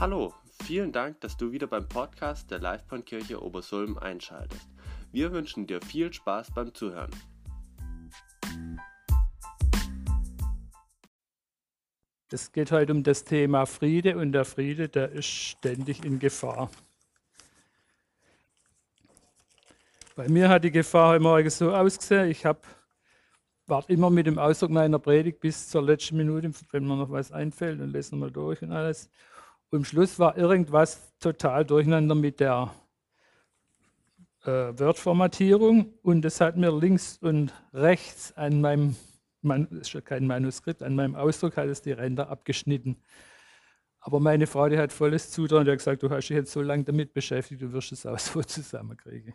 Hallo, vielen Dank, dass du wieder beim Podcast der Livebahnkirche Obersulm einschaltest. Wir wünschen dir viel Spaß beim Zuhören. Es geht heute um das Thema Friede und der Friede, der ist ständig in Gefahr. Bei mir hat die Gefahr heute Morgen so ausgesehen, ich habe warte immer mit dem Ausdruck meiner Predigt bis zur letzten Minute, wenn mir noch was einfällt und lese nochmal durch und alles. Und am Schluss war irgendwas total durcheinander mit der äh, Wordformatierung und das hat mir links und rechts an meinem, man, ist ja kein Manuskript, an meinem Ausdruck hat es die Ränder abgeschnitten. Aber meine Frau, die hat volles Zutrauen, die hat gesagt, du hast dich jetzt so lange damit beschäftigt, du wirst es auch so zusammenkriegen.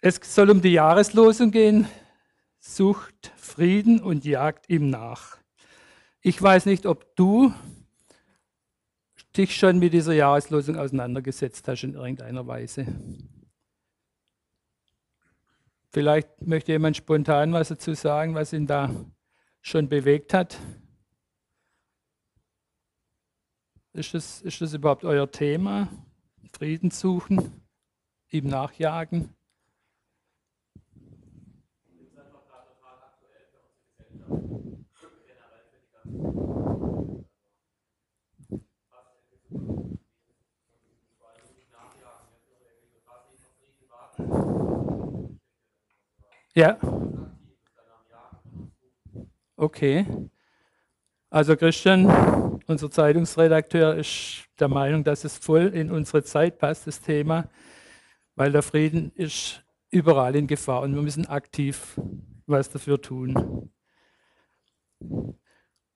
Es soll um die Jahreslosung gehen, sucht Frieden und jagt ihm nach. Ich weiß nicht, ob du dich schon mit dieser Jahreslosung auseinandergesetzt hast in irgendeiner Weise. Vielleicht möchte jemand spontan was dazu sagen, was ihn da schon bewegt hat. Ist das, ist das überhaupt euer Thema? Frieden suchen, ihm nachjagen? Ja. Okay. Also Christian, unser Zeitungsredakteur, ist der Meinung, dass es voll in unsere Zeit passt, das Thema, weil der Frieden ist überall in Gefahr und wir müssen aktiv was dafür tun.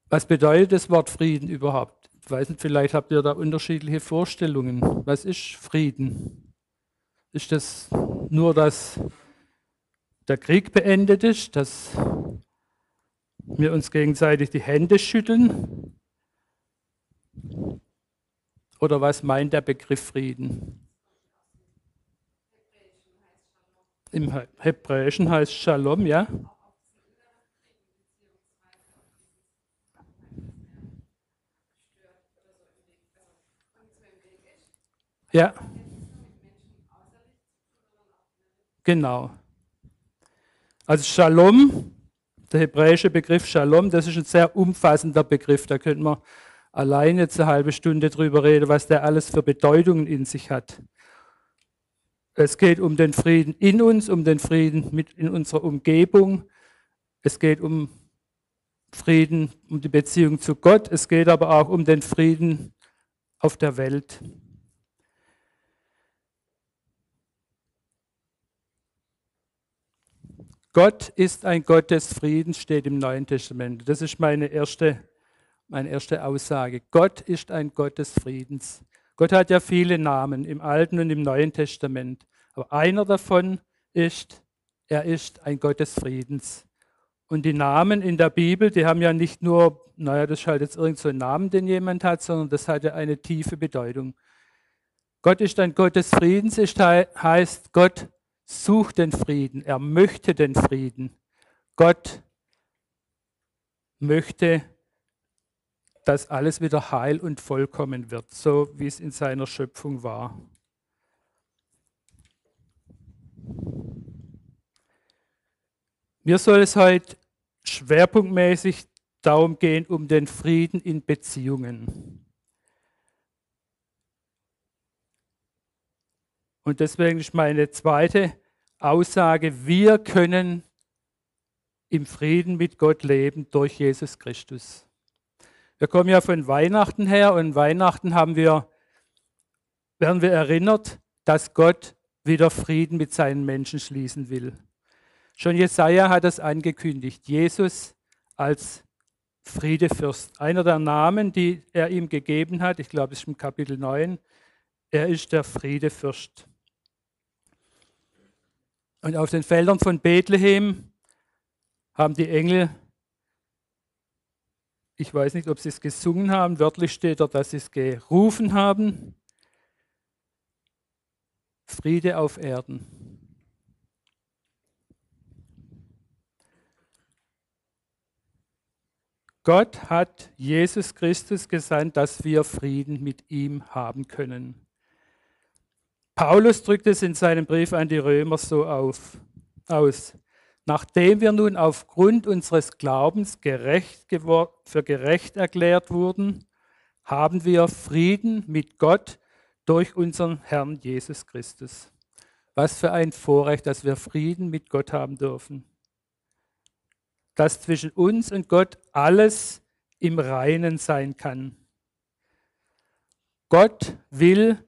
Was bedeutet das Wort Frieden überhaupt? Ich weiß nicht, vielleicht habt ihr da unterschiedliche Vorstellungen. Was ist Frieden? Ist das nur, dass der Krieg beendet ist, dass wir uns gegenseitig die Hände schütteln? Oder was meint der Begriff Frieden? Im Hebräischen heißt Shalom, ja? Ja. Genau. Also Shalom, der hebräische Begriff Shalom, das ist ein sehr umfassender Begriff. Da könnte man allein jetzt eine halbe Stunde drüber reden, was der alles für Bedeutungen in sich hat. Es geht um den Frieden in uns, um den Frieden mit in unserer Umgebung. Es geht um Frieden, um die Beziehung zu Gott. Es geht aber auch um den Frieden auf der Welt. Gott ist ein Gott des Friedens, steht im Neuen Testament. Das ist meine erste, meine erste Aussage. Gott ist ein Gott des Friedens. Gott hat ja viele Namen im Alten und im Neuen Testament. Aber einer davon ist, er ist ein Gott des Friedens. Und die Namen in der Bibel, die haben ja nicht nur, naja, das ist halt jetzt irgend so ein Namen, den jemand hat, sondern das hat ja eine tiefe Bedeutung. Gott ist ein Gott des Friedens, ist, heißt, Gott sucht den Frieden, er möchte den Frieden. Gott möchte, dass alles wieder heil und vollkommen wird, so wie es in seiner Schöpfung war. Mir soll es heute schwerpunktmäßig darum gehen, um den Frieden in Beziehungen. Und deswegen ist meine zweite Aussage, wir können im Frieden mit Gott leben durch Jesus Christus. Wir kommen ja von Weihnachten her und Weihnachten haben wir, werden wir erinnert, dass Gott wieder Frieden mit seinen Menschen schließen will. Schon Jesaja hat es angekündigt. Jesus als Friedefürst. Einer der Namen, die er ihm gegeben hat, ich glaube, es ist im Kapitel 9, er ist der Friedefürst. Und auf den Feldern von Bethlehem haben die Engel, ich weiß nicht, ob sie es gesungen haben, wörtlich steht dort, dass sie es gerufen haben, Friede auf Erden. Gott hat Jesus Christus gesandt, dass wir Frieden mit ihm haben können. Paulus drückt es in seinem Brief an die Römer so auf, aus. Nachdem wir nun aufgrund unseres Glaubens gerecht für gerecht erklärt wurden, haben wir Frieden mit Gott durch unseren Herrn Jesus Christus. Was für ein Vorrecht, dass wir Frieden mit Gott haben dürfen. Dass zwischen uns und Gott alles im Reinen sein kann. Gott will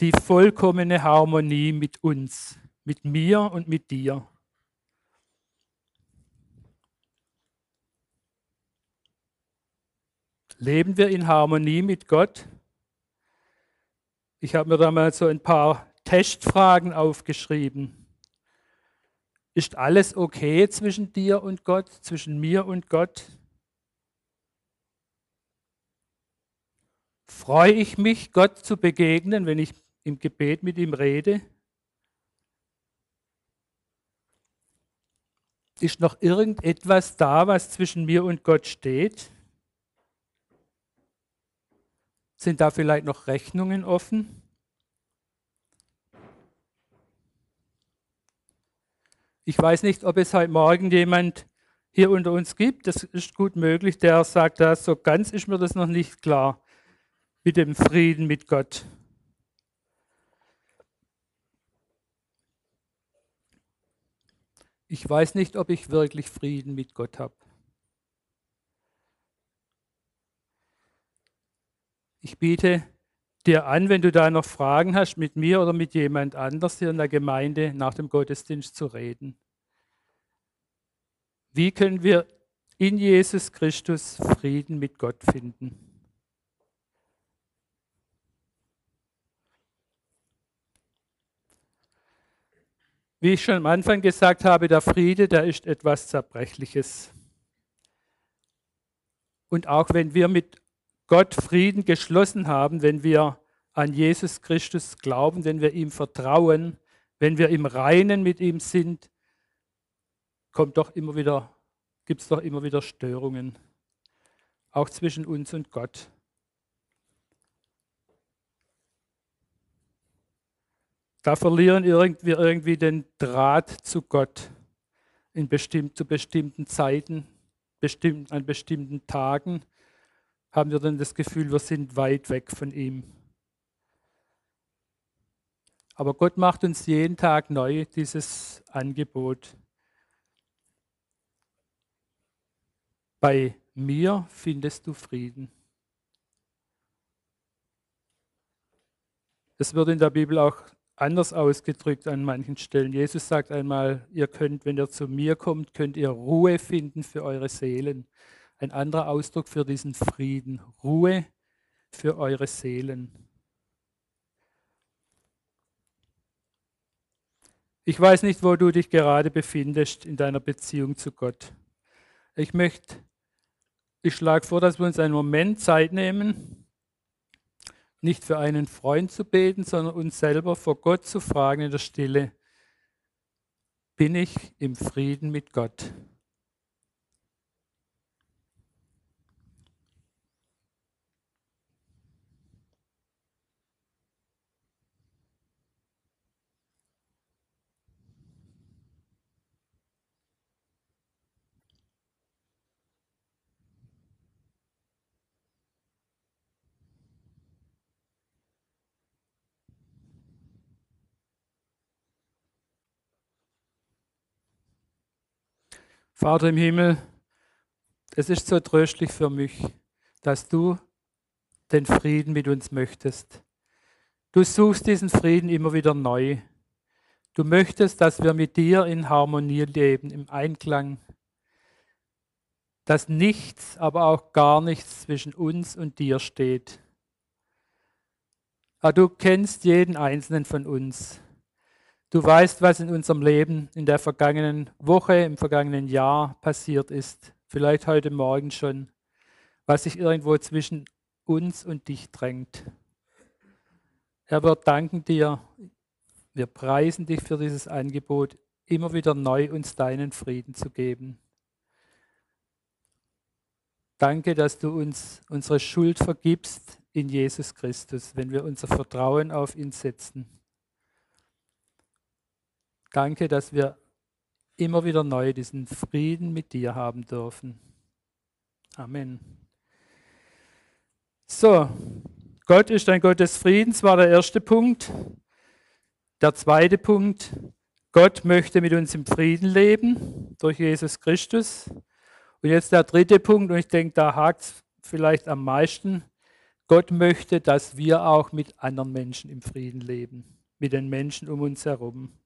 die vollkommene Harmonie mit uns, mit mir und mit dir. Leben wir in Harmonie mit Gott? Ich habe mir da mal so ein paar Testfragen aufgeschrieben. Ist alles okay zwischen dir und Gott, zwischen mir und Gott? Freue ich mich, Gott zu begegnen, wenn ich im Gebet mit ihm rede? Ist noch irgendetwas da, was zwischen mir und Gott steht? Sind da vielleicht noch Rechnungen offen? Ich weiß nicht, ob es heute Morgen jemand hier unter uns gibt, das ist gut möglich, der sagt, ja, so ganz ist mir das noch nicht klar mit dem Frieden mit Gott. Ich weiß nicht, ob ich wirklich Frieden mit Gott habe. Ich biete dir an, wenn du da noch Fragen hast, mit mir oder mit jemand anders hier in der Gemeinde nach dem Gottesdienst zu reden. Wie können wir in Jesus Christus Frieden mit Gott finden? Wie ich schon am Anfang gesagt habe, der Friede, der ist etwas Zerbrechliches. Und auch wenn wir mit Gott Frieden geschlossen haben, wenn wir an Jesus Christus glauben, wenn wir ihm vertrauen, wenn wir im Reinen mit ihm sind, kommt doch immer wieder, gibt es doch immer wieder Störungen, auch zwischen uns und Gott. Da verlieren wir irgendwie den Draht zu Gott in bestimmt, zu bestimmten Zeiten, bestimmt, an bestimmten Tagen haben wir dann das Gefühl, wir sind weit weg von ihm. Aber Gott macht uns jeden Tag neu dieses Angebot. Bei mir findest du Frieden. Es wird in der Bibel auch anders ausgedrückt an manchen Stellen. Jesus sagt einmal, ihr könnt, wenn ihr zu mir kommt, könnt ihr Ruhe finden für eure Seelen ein anderer Ausdruck für diesen Frieden, Ruhe für eure Seelen. Ich weiß nicht, wo du dich gerade befindest in deiner Beziehung zu Gott. Ich möchte, ich schlage vor, dass wir uns einen Moment Zeit nehmen, nicht für einen Freund zu beten, sondern uns selber vor Gott zu fragen in der Stille, bin ich im Frieden mit Gott? Vater im Himmel, es ist so tröstlich für mich, dass du den Frieden mit uns möchtest. Du suchst diesen Frieden immer wieder neu. Du möchtest, dass wir mit dir in Harmonie leben, im Einklang. Dass nichts, aber auch gar nichts zwischen uns und dir steht. Aber du kennst jeden einzelnen von uns. Du weißt, was in unserem Leben in der vergangenen Woche, im vergangenen Jahr passiert ist. Vielleicht heute Morgen schon. Was sich irgendwo zwischen uns und dich drängt. Herr, wir danken dir. Wir preisen dich für dieses Angebot, immer wieder neu uns deinen Frieden zu geben. Danke, dass du uns unsere Schuld vergibst in Jesus Christus, wenn wir unser Vertrauen auf ihn setzen. Danke, dass wir immer wieder neu diesen Frieden mit dir haben dürfen. Amen. So, Gott ist ein Gott des Friedens, war der erste Punkt. Der zweite Punkt, Gott möchte mit uns im Frieden leben durch Jesus Christus. Und jetzt der dritte Punkt, und ich denke, da hakt es vielleicht am meisten. Gott möchte, dass wir auch mit anderen Menschen im Frieden leben, mit den Menschen um uns herum.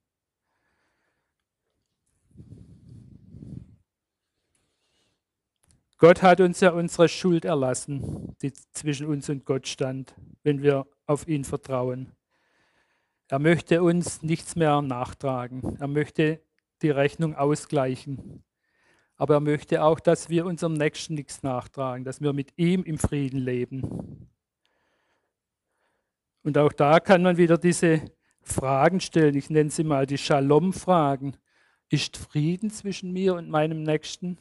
Gott hat uns ja unsere Schuld erlassen, die zwischen uns und Gott stand, wenn wir auf ihn vertrauen. Er möchte uns nichts mehr nachtragen. Er möchte die Rechnung ausgleichen. Aber er möchte auch, dass wir unserem Nächsten nichts nachtragen, dass wir mit ihm im Frieden leben. Und auch da kann man wieder diese Fragen stellen. Ich nenne sie mal die Shalom-Fragen. Ist Frieden zwischen mir und meinem Nächsten?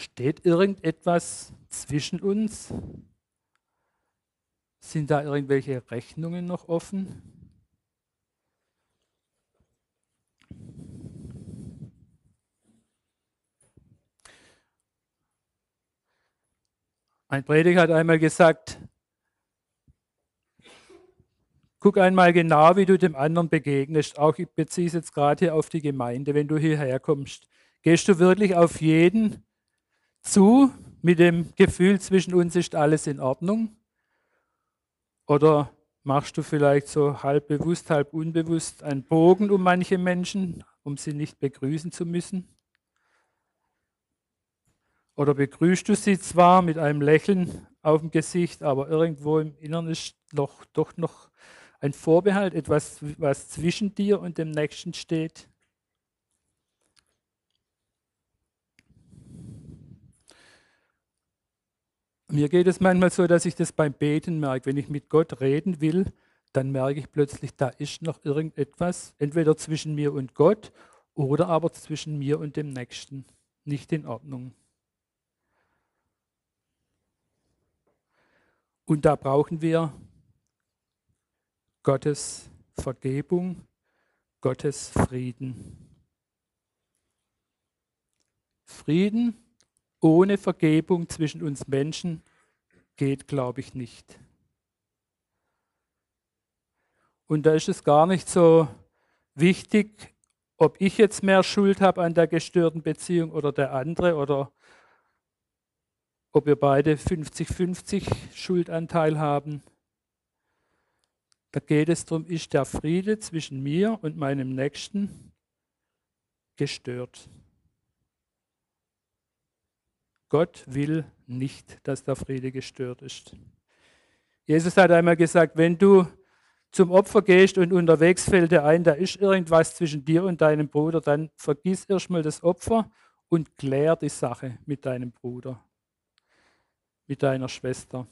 Steht irgendetwas zwischen uns? Sind da irgendwelche Rechnungen noch offen? Ein Prediger hat einmal gesagt, guck einmal genau, wie du dem anderen begegnest. Auch ich beziehe es jetzt gerade hier auf die Gemeinde, wenn du hierher kommst. Gehst du wirklich auf jeden zu mit dem Gefühl, zwischen uns ist alles in Ordnung? Oder machst du vielleicht so halb bewusst, halb unbewusst einen Bogen um manche Menschen, um sie nicht begrüßen zu müssen? Oder begrüßt du sie zwar mit einem Lächeln auf dem Gesicht, aber irgendwo im Inneren ist noch, doch noch ein Vorbehalt, etwas, was zwischen dir und dem Nächsten steht? Mir geht es manchmal so, dass ich das beim Beten merke. Wenn ich mit Gott reden will, dann merke ich plötzlich, da ist noch irgendetwas, entweder zwischen mir und Gott oder aber zwischen mir und dem Nächsten. Nicht in Ordnung. Und da brauchen wir Gottes Vergebung, Gottes Frieden. Frieden ohne Vergebung zwischen uns Menschen geht, glaube ich, nicht. Und da ist es gar nicht so wichtig, ob ich jetzt mehr Schuld habe an der gestörten Beziehung oder der andere oder ob wir beide 50-50 Schuldanteil haben. Da geht es darum, ist der Friede zwischen mir und meinem Nächsten gestört. Gott will nicht, dass der Friede gestört ist. Jesus hat einmal gesagt, wenn du zum Opfer gehst und unterwegs fällt dir ein, da ist irgendwas zwischen dir und deinem Bruder, dann vergiss erstmal das Opfer und klär die Sache mit deinem Bruder, mit deiner Schwester.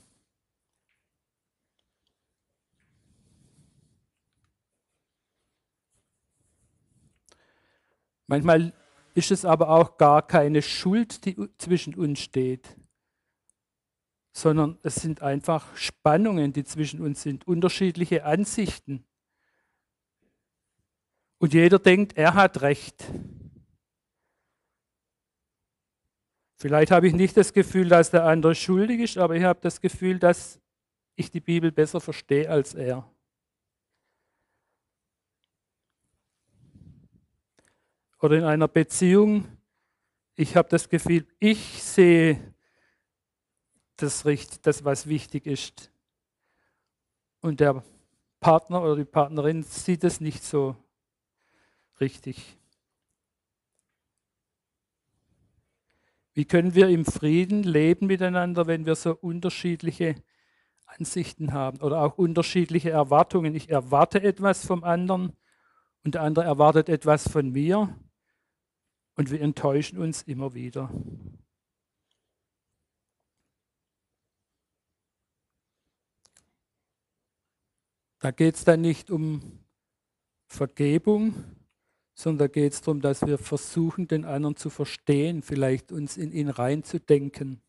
Manchmal ist es aber auch gar keine Schuld, die zwischen uns steht, sondern es sind einfach Spannungen, die zwischen uns sind, unterschiedliche Ansichten. Und jeder denkt, er hat recht. Vielleicht habe ich nicht das Gefühl, dass der andere schuldig ist, aber ich habe das Gefühl, dass ich die Bibel besser verstehe als er. Oder in einer Beziehung, ich habe das Gefühl, ich sehe das, das, was wichtig ist. Und der Partner oder die Partnerin sieht es nicht so richtig. Wie können wir im Frieden leben miteinander, wenn wir so unterschiedliche Ansichten haben oder auch unterschiedliche Erwartungen? Ich erwarte etwas vom anderen und der andere erwartet etwas von mir und wir enttäuschen uns immer wieder. Da geht es dann nicht um Vergebung, sondern da geht es darum, dass wir versuchen, den anderen zu verstehen, vielleicht uns in ihn reinzudenken.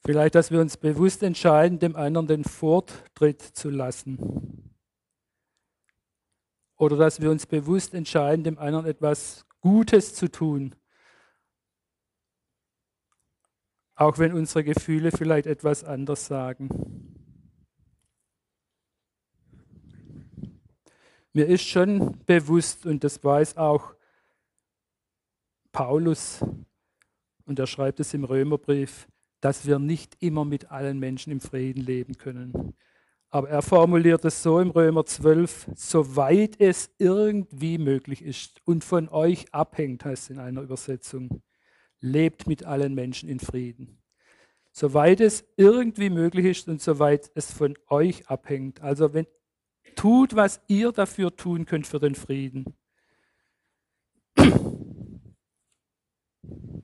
Vielleicht, dass wir uns bewusst entscheiden, dem anderen den Vortritt zu lassen. Oder dass wir uns bewusst entscheiden, dem anderen etwas Gutes zu tun. Auch wenn unsere Gefühle vielleicht etwas anders sagen. Mir ist schon bewusst, und das weiß auch Paulus, und er schreibt es im Römerbrief, dass wir nicht immer mit allen Menschen im Frieden leben können. Aber er formuliert es so im Römer 12, soweit es irgendwie möglich ist und von euch abhängt, heißt es in einer Übersetzung, lebt mit allen Menschen in Frieden. Soweit es irgendwie möglich ist und soweit es von euch abhängt. Also wenn Tut, was ihr dafür tun könnt für den Frieden.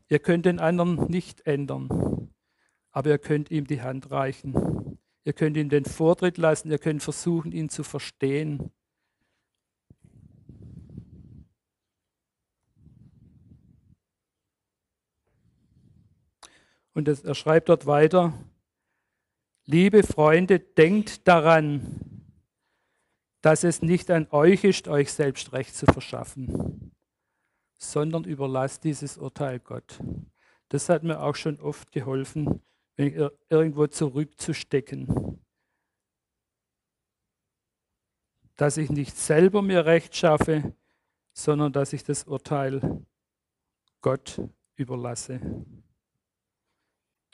Ihr könnt den anderen nicht ändern, aber ihr könnt ihm die Hand reichen. Ihr könnt ihm den Vortritt lassen, ihr könnt versuchen, ihn zu verstehen. Und das, er schreibt dort weiter, liebe Freunde, denkt daran, dass es nicht an euch ist, euch selbst Recht zu verschaffen, sondern überlasst dieses Urteil Gott. Das hat mir auch schon oft geholfen, irgendwo zurückzustecken. Dass ich nicht selber mir Recht schaffe, sondern dass ich das Urteil Gott überlasse.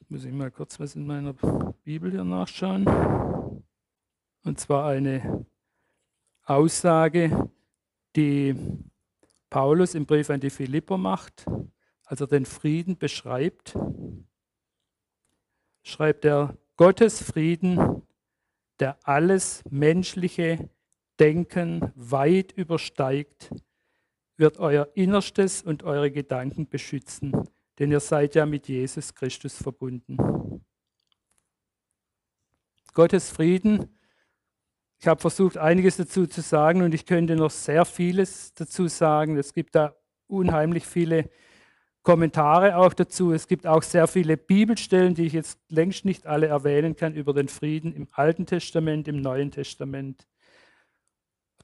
Muss ich mal kurz was in meiner Bibel hier nachschauen. Und zwar eine Aussage, die Paulus im Brief an die Philipper macht, als er den Frieden beschreibt, schreibt er, Gottes Frieden, der alles menschliche Denken weit übersteigt, wird euer Innerstes und eure Gedanken beschützen, denn ihr seid ja mit Jesus Christus verbunden. Gottes Frieden ich habe versucht, einiges dazu zu sagen und ich könnte noch sehr vieles dazu sagen. Es gibt da unheimlich viele Kommentare auch dazu. Es gibt auch sehr viele Bibelstellen, die ich jetzt längst nicht alle erwähnen kann, über den Frieden im Alten Testament, im Neuen Testament.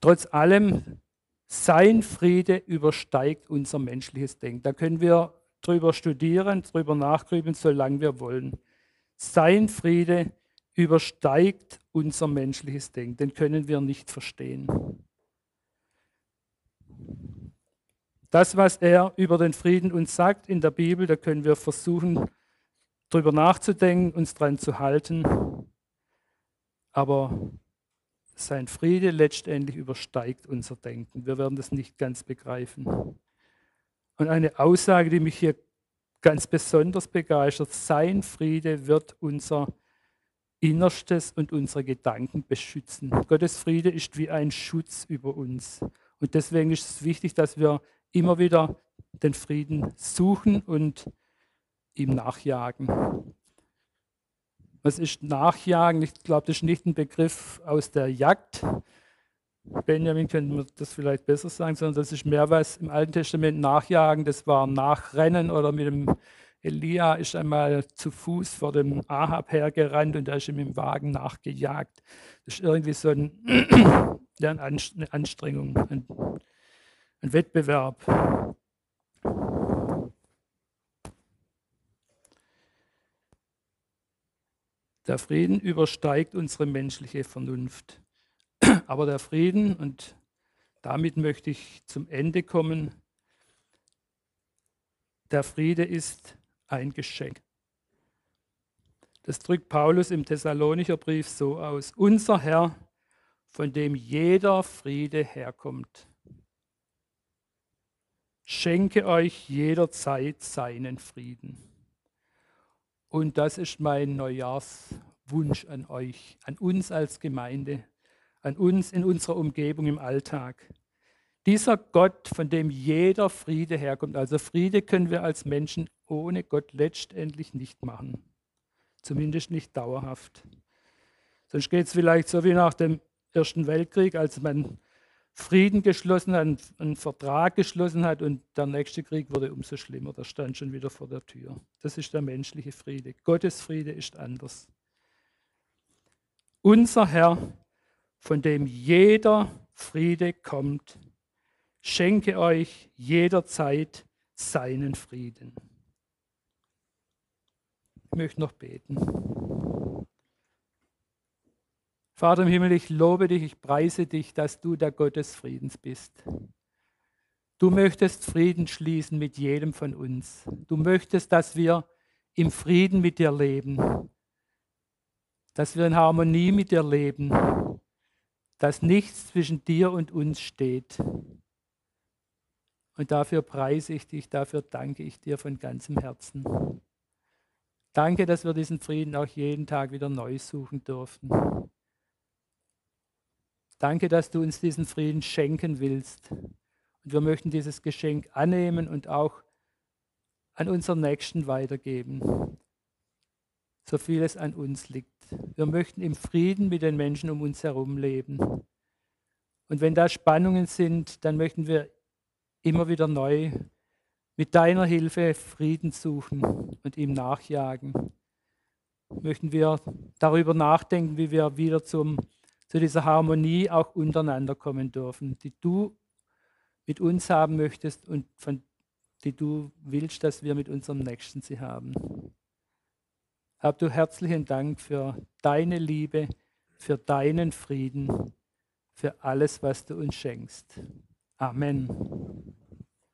Trotz allem, sein Friede übersteigt unser menschliches Denken. Da können wir drüber studieren, drüber nachgrübeln, solange wir wollen. Sein Friede übersteigt unser menschliches Denken. Den können wir nicht verstehen. Das, was er über den Frieden uns sagt in der Bibel, da können wir versuchen, drüber nachzudenken, uns dran zu halten. Aber sein Friede letztendlich übersteigt unser Denken. Wir werden das nicht ganz begreifen. Und eine Aussage, die mich hier ganz besonders begeistert, sein Friede wird unser Innerstes und unsere Gedanken beschützen. Gottes Friede ist wie ein Schutz über uns. Und deswegen ist es wichtig, dass wir immer wieder den Frieden suchen und ihm nachjagen. Was ist Nachjagen? Ich glaube, das ist nicht ein Begriff aus der Jagd. Benjamin könnte das vielleicht besser sagen, sondern das ist mehr was im Alten Testament Nachjagen. Das war Nachrennen oder mit dem Elia ist einmal zu Fuß vor dem Ahab hergerannt und er ist ihm im Wagen nachgejagt. Das ist irgendwie so ein, eine Anstrengung, ein, ein Wettbewerb. Der Frieden übersteigt unsere menschliche Vernunft. Aber der Frieden, und damit möchte ich zum Ende kommen, der Friede ist ein Geschenk. Das drückt Paulus im Thessalonicher Brief so aus. Unser Herr, von dem jeder Friede herkommt, schenke euch jederzeit seinen Frieden. Und das ist mein Neujahrswunsch an euch, an uns als Gemeinde, an uns in unserer Umgebung im Alltag. Dieser Gott, von dem jeder Friede herkommt, also Friede können wir als Menschen ohne Gott letztendlich nicht machen. Zumindest nicht dauerhaft. Sonst geht es vielleicht so wie nach dem Ersten Weltkrieg, als man Frieden geschlossen hat, einen Vertrag geschlossen hat und der nächste Krieg wurde umso schlimmer. Der stand schon wieder vor der Tür. Das ist der menschliche Friede. Gottes Friede ist anders. Unser Herr, von dem jeder Friede kommt, schenke euch jederzeit seinen Frieden. Ich möchte noch beten. Vater im Himmel, ich lobe dich, ich preise dich, dass du der Gott des Friedens bist. Du möchtest Frieden schließen mit jedem von uns. Du möchtest, dass wir im Frieden mit dir leben, dass wir in Harmonie mit dir leben, dass nichts zwischen dir und uns steht. Und dafür preise ich dich, dafür danke ich dir von ganzem Herzen. Danke, dass wir diesen Frieden auch jeden Tag wieder neu suchen dürfen. Danke, dass du uns diesen Frieden schenken willst. Und wir möchten dieses Geschenk annehmen und auch an unseren Nächsten weitergeben, so viel es an uns liegt. Wir möchten im Frieden mit den Menschen um uns herum leben. Und wenn da Spannungen sind, dann möchten wir immer wieder neu mit deiner Hilfe Frieden suchen und ihm nachjagen. Möchten wir darüber nachdenken, wie wir wieder zum zu dieser Harmonie auch untereinander kommen dürfen, die du mit uns haben möchtest und von die du willst, dass wir mit unserem Nächsten sie haben. Hab du herzlichen Dank für deine Liebe, für deinen Frieden, für alles, was du uns schenkst. Amen.